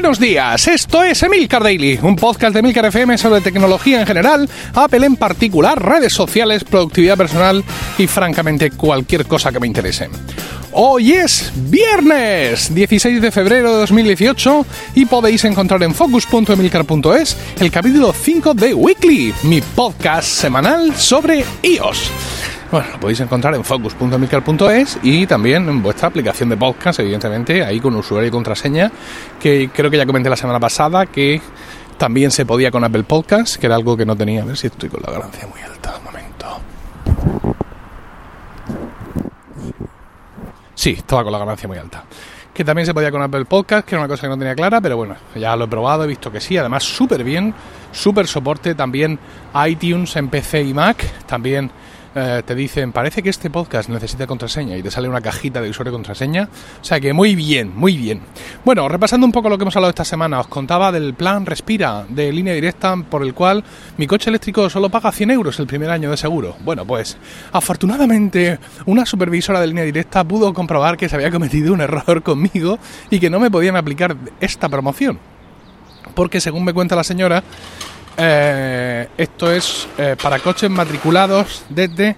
Buenos días, esto es Emilcar Daily, un podcast de Emilcar FM sobre tecnología en general, Apple en particular, redes sociales, productividad personal y francamente cualquier cosa que me interese. Hoy es viernes 16 de febrero de 2018 y podéis encontrar en focus.emilcar.es el capítulo 5 de Weekly, mi podcast semanal sobre iOS. Bueno, lo podéis encontrar en focus.milcar.es y también en vuestra aplicación de podcast, evidentemente, ahí con usuario y contraseña, que creo que ya comenté la semana pasada que también se podía con Apple Podcast, que era algo que no tenía. A ver si estoy con la ganancia muy alta. Un momento. Sí, estaba con la ganancia muy alta. Que también se podía con Apple Podcast, que era una cosa que no tenía clara, pero bueno, ya lo he probado, he visto que sí. Además, súper bien, súper soporte. También iTunes en PC y Mac. También eh, te dicen, parece que este podcast necesita contraseña y te sale una cajita de usuario y contraseña. O sea que muy bien, muy bien. Bueno, repasando un poco lo que hemos hablado esta semana, os contaba del plan Respira de línea directa por el cual mi coche eléctrico solo paga 100 euros el primer año de seguro. Bueno, pues afortunadamente una supervisora de línea directa pudo comprobar que se había cometido un error conmigo y que no me podían aplicar esta promoción. Porque según me cuenta la señora, eh, esto es eh, para coches matriculados desde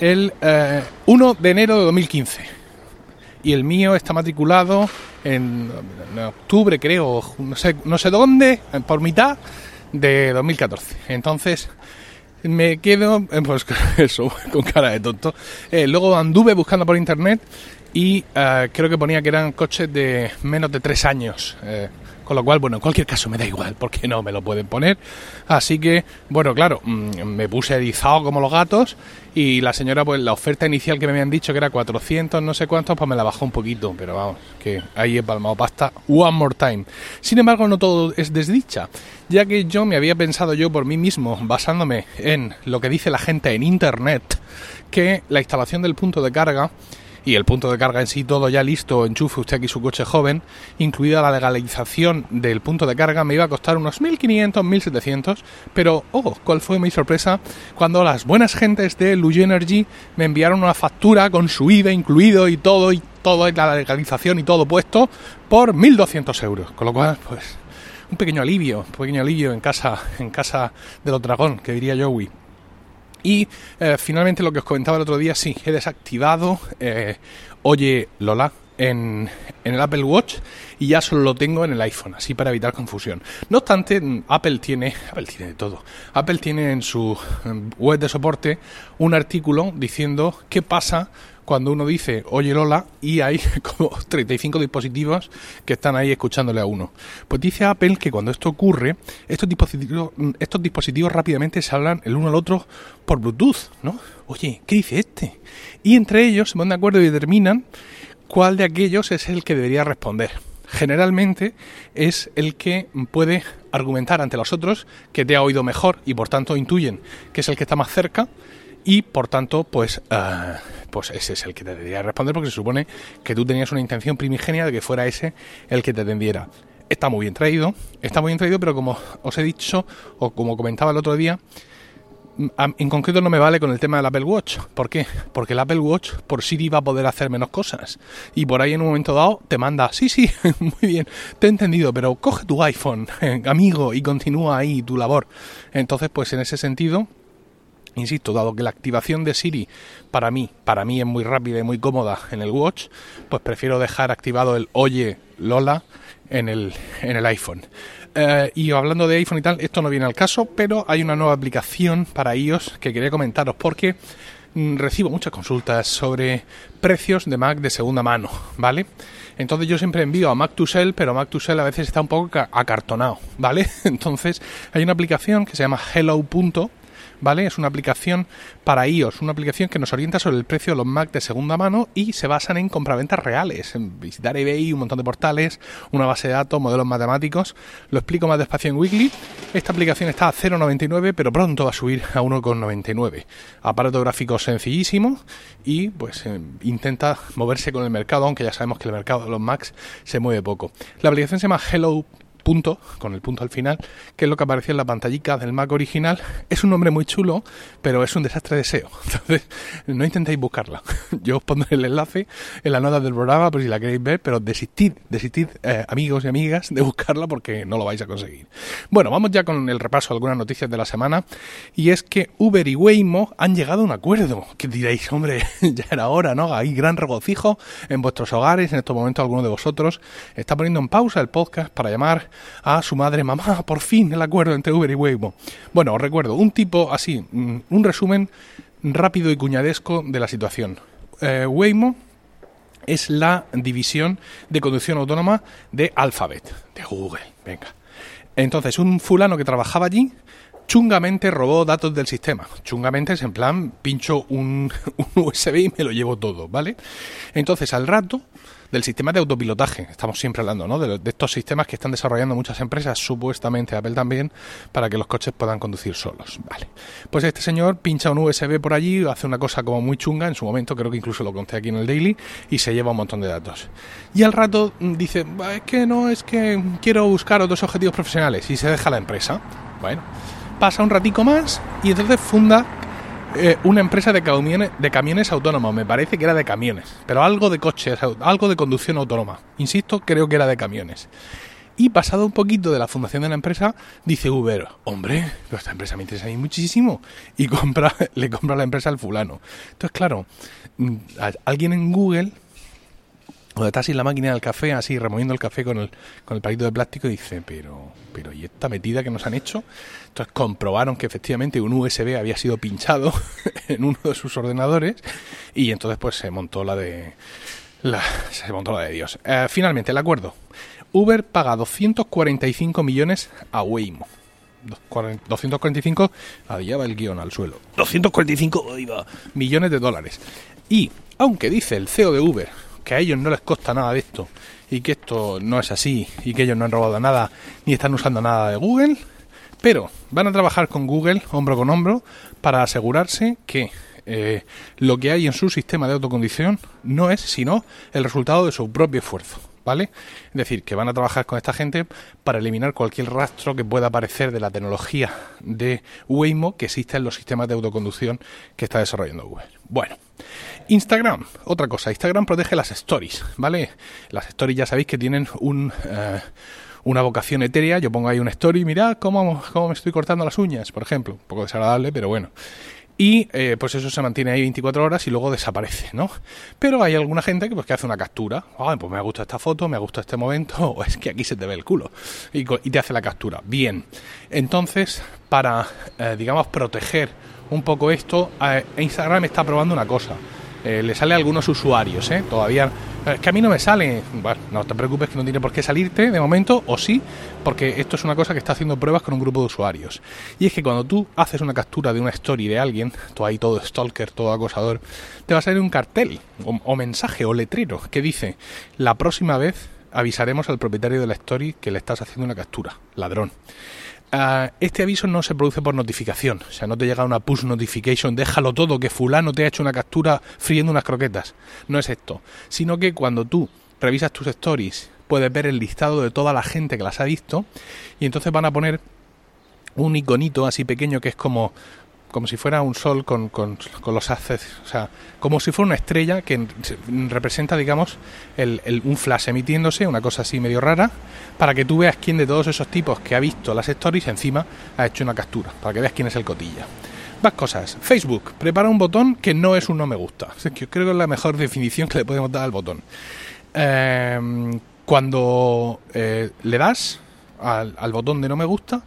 el 1 eh, de enero de 2015. Y el mío está matriculado en, octubre, creo, no sé, no sé dónde, por mitad de 2014. Entonces, me quedo, pues eso, con cara de tonto. luego anduve buscando por internet y creo que ponía que eran coches de menos de 3 años. Con lo cual, bueno, en cualquier caso me da igual, porque no me lo pueden poner. Así que, bueno, claro, mm, me puse erizado como los gatos y la señora, pues la oferta inicial que me habían dicho que era 400, no sé cuántos, pues me la bajó un poquito, pero vamos, que ahí he palmado pasta one more time. Sin embargo, no todo es desdicha, ya que yo me había pensado yo por mí mismo, basándome en lo que dice la gente en Internet, que la instalación del punto de carga y el punto de carga en sí todo ya listo, enchufe usted aquí su coche joven, incluida la legalización del punto de carga, me iba a costar unos 1.500, 1.700, pero, oh, ¿cuál fue mi sorpresa? Cuando las buenas gentes de Luge Energy me enviaron una factura con su IVA incluido y todo, y todo, y la legalización y todo puesto, por 1.200 euros, con lo cual, pues, un pequeño alivio, un pequeño alivio en casa, en casa de los dragón, que diría Joey. Y eh, finalmente lo que os comentaba el otro día, sí, he desactivado eh, Oye Lola en, en, el Apple Watch y ya solo lo tengo en el iPhone, así para evitar confusión. No obstante, Apple tiene, Apple tiene de todo. Apple tiene en su web de soporte un artículo diciendo qué pasa cuando uno dice oye Lola y hay como 35 dispositivos que están ahí escuchándole a uno. Pues dice Apple que cuando esto ocurre, estos dispositivos, estos dispositivos rápidamente se hablan el uno al otro por Bluetooth, ¿no? Oye, ¿qué dice este? Y entre ellos se ponen de acuerdo y determinan cuál de aquellos es el que debería responder. Generalmente es el que puede argumentar ante los otros que te ha oído mejor y por tanto intuyen que es el que está más cerca y por tanto pues uh, pues ese es el que te debería responder porque se supone que tú tenías una intención primigenia de que fuera ese el que te atendiera. Está muy bien traído, está muy bien traído, pero como os he dicho o como comentaba el otro día, mm, en concreto no me vale con el tema del Apple Watch. ¿Por qué? Porque el Apple Watch por sí va a poder hacer menos cosas. Y por ahí en un momento dado te manda, sí, sí, muy bien, te he entendido, pero coge tu iPhone, amigo, y continúa ahí tu labor. Entonces, pues en ese sentido, Insisto, dado que la activación de Siri para mí, para mí es muy rápida y muy cómoda en el Watch, pues prefiero dejar activado el Oye Lola en el, en el iPhone. Eh, y hablando de iPhone y tal, esto no viene al caso, pero hay una nueva aplicación para iOS que quería comentaros porque mm, recibo muchas consultas sobre precios de Mac de segunda mano, ¿vale? Entonces yo siempre envío a Mac to Sell, pero Mac to Sell a veces está un poco acartonado, ¿vale? Entonces hay una aplicación que se llama Hello. ¿Vale? Es una aplicación para iOS, una aplicación que nos orienta sobre el precio de los Mac de segunda mano y se basan en compraventas reales, en visitar eBay, un montón de portales, una base de datos, modelos matemáticos. Lo explico más despacio en Weekly. Esta aplicación está a 0,99, pero pronto va a subir a 1,99. Aparato gráfico sencillísimo y pues eh, intenta moverse con el mercado, aunque ya sabemos que el mercado de los Macs se mueve poco. La aplicación se llama Hello punto, con el punto al final, que es lo que aparecía en la pantallita del Mac original. Es un nombre muy chulo, pero es un desastre de SEO. Entonces, no intentéis buscarla. Yo os pondré el enlace en la nota del programa por si la queréis ver, pero desistid, desistid, eh, amigos y amigas, de buscarla porque no lo vais a conseguir. Bueno, vamos ya con el repaso de algunas noticias de la semana. Y es que Uber y Waymo han llegado a un acuerdo. Que diréis, hombre, ya era hora, ¿no? Hay gran regocijo en vuestros hogares. En estos momentos, alguno de vosotros está poniendo en pausa el podcast para llamar a su madre, mamá, por fin el acuerdo entre Uber y Waymo. Bueno, os recuerdo, un tipo así, mm, un resumen rápido y cuñadesco de la situación. Eh, Waymo es la división de conducción autónoma de Alphabet, de Google. Venga. Entonces, un fulano que trabajaba allí chungamente robó datos del sistema. Chungamente es en plan, pincho un, USB y me lo llevo todo, ¿vale? Entonces, al rato, del sistema de autopilotaje. Estamos siempre hablando ¿no? de, estos sistemas que están desarrollando muchas empresas, supuestamente Apple también, para que los coches puedan conducir solos. Vale. Pues este señor pincha un USB por allí, hace una cosa como muy chunga, en su momento creo que incluso lo conté aquí en el Daily, y se lleva un montón de datos. Y al rato mm, dice, es que no, es que quiero buscar otros objetivos profesionales, y se deja la empresa. Bueno, pasa un ratico más y entonces funda eh, una empresa de camiones, de camiones autónomos, me parece que era de camiones, pero algo de coches, algo de conducción autónoma. Insisto, creo que era de camiones. Y pasado un poquito de la fundación de la empresa, dice Uber, hombre, esta empresa me interesa a mí muchísimo. Y compra, le compra la empresa al fulano. Entonces, claro, mm, alguien en Google cuando está así en la máquina del café, así removiendo el café con el, con el palito de plástico, y dice, pero, pero, ¿y esta metida que nos han hecho? Entonces comprobaron que efectivamente un USB había sido pinchado en uno de sus ordenadores, y entonces pues se montó la de. La, se montó la de Dios. Eh, finalmente, el acuerdo. Uber paga 245 millones a Waymo. 245, allá va el guion al suelo. 245 millones de dólares. Y, aunque dice el CEO de Uber, que a ellos no les costa nada de esto y que esto no es así y que ellos no han robado nada ni están usando nada de Google, pero van a trabajar con Google hombro con hombro para asegurarse que eh, lo que hay en su sistema de autocondición no es sino el resultado de su propio esfuerzo. ¿Vale? Es decir, que van a trabajar con esta gente para eliminar cualquier rastro que pueda aparecer de la tecnología de Waymo que existe en los sistemas de autoconducción que está desarrollando Google. Bueno, Instagram, otra cosa, Instagram protege las stories, ¿vale? Las stories ya sabéis que tienen un... Eh, una vocación etérea, yo pongo ahí una story, mirad cómo, cómo me estoy cortando las uñas, por ejemplo, un poco desagradable, pero bueno y eh, pues eso se mantiene ahí 24 horas y luego desaparece, ¿no? Pero hay alguna gente que pues que hace una captura, pues me ha gustado esta foto, me ha gustado este momento, o es que aquí se te ve el culo y, te hace la captura. Bien, entonces para, eh, digamos, proteger un poco esto, Instagram está probando una cosa. Le sale a algunos usuarios, ¿eh? Todavía es que a mí no me sale. Bueno, no te preocupes que no tiene por qué salirte de momento, o sí, porque esto es una cosa que está haciendo pruebas con un grupo de usuarios. Y es que cuando tú haces una captura de una story de alguien, tú ahí todo stalker, todo acosador, te va a salir un cartel, o, mensaje, o letrero, que dice, la próxima vez avisaremos al propietario de la story que le estás haciendo una captura, ladrón. Ah, este aviso no se produce por notificación, o sea, no te llega una push notification, déjalo todo, que fulano te ha hecho una captura friendo unas croquetas. No es esto, sino que cuando tú revisas tus stories, puedes ver el listado de toda la gente que las ha visto y entonces van a poner un iconito así pequeño que es como como si fuera un sol con, con, los haces, o sea, como si fuera una estrella que representa, digamos, el, un flash emitiéndose, una cosa así medio rara, para que tú veas quién de todos esos tipos que ha visto las stories encima ha hecho una captura, para que veas quién es el cotilla. Más cosas. Facebook prepara un botón que no es un no me gusta. Es que creo que es la mejor definición que le podemos dar al botón. Em, cuando eh, le das al, al botón de no me gusta,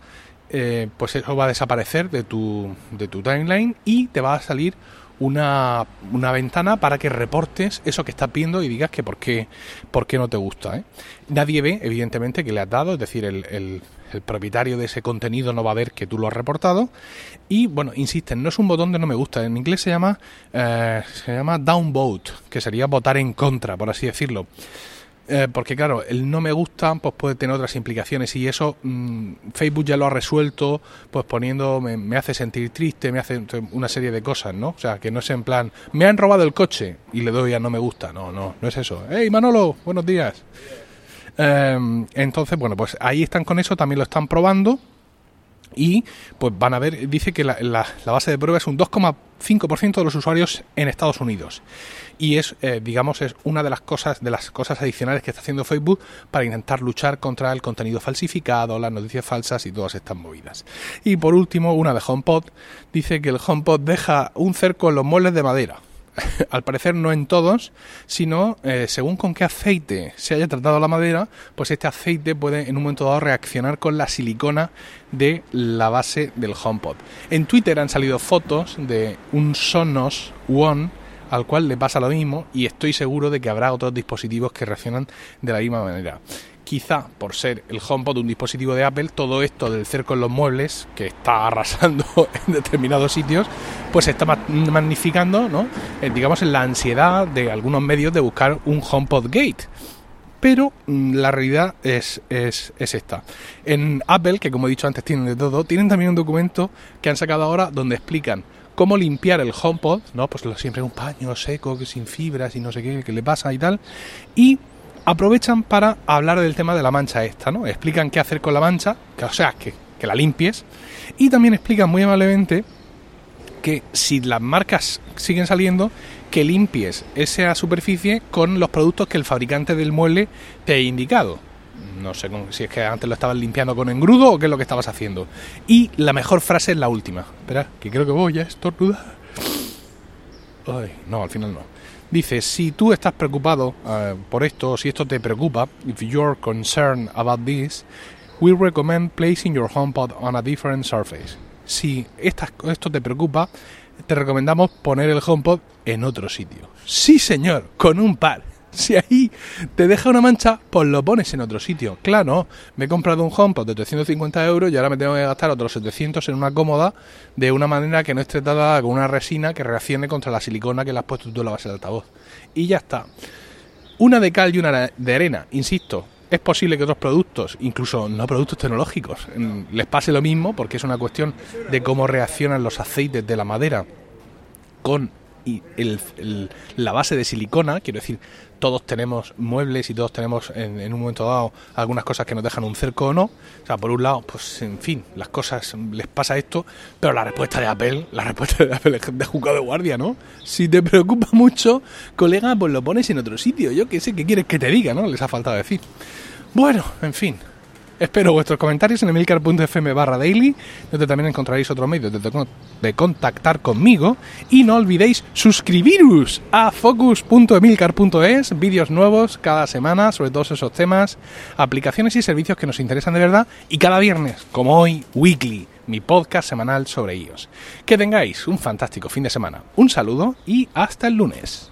eh, pues eso va a desaparecer de tu, de tu timeline y te va a salir una, una, ventana para que reportes eso que estás viendo y digas que por qué, por qué no te gusta. ¿eh? Nadie ve, evidentemente, que le has dado, es decir, el, el, propietario de ese contenido no va a ver que tú lo has reportado. Y bueno, insisten, no es un botón de no me gusta, en inglés se llama, eh, se llama downvote, que sería votar en contra, por así decirlo. Eh, porque claro, el no me gusta pues puede tener otras implicaciones y eso mm, Facebook ya lo ha resuelto pues poniendo me, hace sentir triste, me hace una serie de cosas, ¿no? O sea, que no es en plan me han robado el coche y le doy a no me gusta, no, no, no es eso. Hey Manolo, buenos días. Eh, entonces, bueno, pues ahí están con eso, también lo están probando y pues van a ver, dice que la, la, la base de prueba es un 2,5% de los usuarios en Estados Unidos y es eh, digamos es una de las cosas de las cosas adicionales que está haciendo Facebook para intentar luchar contra el contenido falsificado, las noticias falsas y todas estas movidas. Y por último, una de HomePod dice que el HomePod deja un cerco en los muebles de madera. al parecer no en todos, sino eh, según con qué aceite se haya tratado la madera, pues este aceite puede en un momento dado reaccionar con la silicona de la base del HomePod. En Twitter han salido fotos de un Sonos One al cual le pasa lo mismo y estoy seguro de que habrá otros dispositivos que reaccionan de la misma manera. Quizá por ser el HomePod un dispositivo de Apple, todo esto del cerco en los muebles, que está arrasando en determinados sitios, pues se está magnificando, ¿no? Eh, digamos, en la ansiedad de algunos medios de buscar un HomePod Gate pero mm, la realidad es, es, es, esta. En Apple, que como he dicho antes tienen de todo, tienen también un documento que han sacado ahora donde explican cómo limpiar el HomePod, ¿no? Pues siempre un paño seco, que sin fibras y no sé qué, que le pasa y tal. Y aprovechan para hablar del tema de la mancha esta, ¿no? Explican qué hacer con la mancha, que, o sea, que, que la limpies. Y también explican muy amablemente que si las marcas siguen saliendo, que limpies esa superficie con los productos que el fabricante del mueble te ha indicado. No sé si es que antes lo estabas limpiando con engrudo o qué es lo que estabas haciendo. Y la mejor frase es la última. Espera, que creo que voy a estornudar. Ay, no, al final no. Dice, si tú estás preocupado uh, por esto, si esto te preocupa, if you're concerned about this, we recommend placing your HomePod on a different surface. Si estas, esto te preocupa, te recomendamos poner el HomePod en otro sitio. Sí, señor, con un par. Si ahí te deja una mancha, pues lo pones en otro sitio. Claro, me he comprado un HomePod de 350 euros y ahora me tengo que gastar otros 700 en una cómoda de una manera que no esté tratada con una resina que reaccione contra la silicona que le has puesto tú en la base del altavoz. Y ya está. Una de cal y una de arena, insisto. Es posible que otros productos, incluso no productos tecnológicos, les pase lo mismo porque es una cuestión de cómo reaccionan los aceites de la madera con el, el, la base de silicona, quiero decir, todos tenemos muebles y todos tenemos en, en, un momento dado algunas cosas que nos dejan un cerco o no. O sea, por un lado, pues en fin, las cosas les pasa esto, pero la respuesta de Apple, la respuesta de Apple es de juzgado de guardia, ¿no? Si te preocupa mucho, colega, pues lo pones en otro sitio. Yo qué sé, ¿qué quieres que te diga, no? Les ha faltado decir. Bueno, en fin, Espero vuestros comentarios en emilcar.fm barra daily, donde también encontraréis otro medio de, de, contactar conmigo. Y no olvidéis suscribiros a focus.emilcar.es, vídeos nuevos cada semana sobre todos esos temas, aplicaciones y servicios que nos interesan de verdad. Y cada viernes, como hoy, weekly, mi podcast semanal sobre ellos. Que tengáis un fantástico fin de semana. Un saludo y hasta el lunes.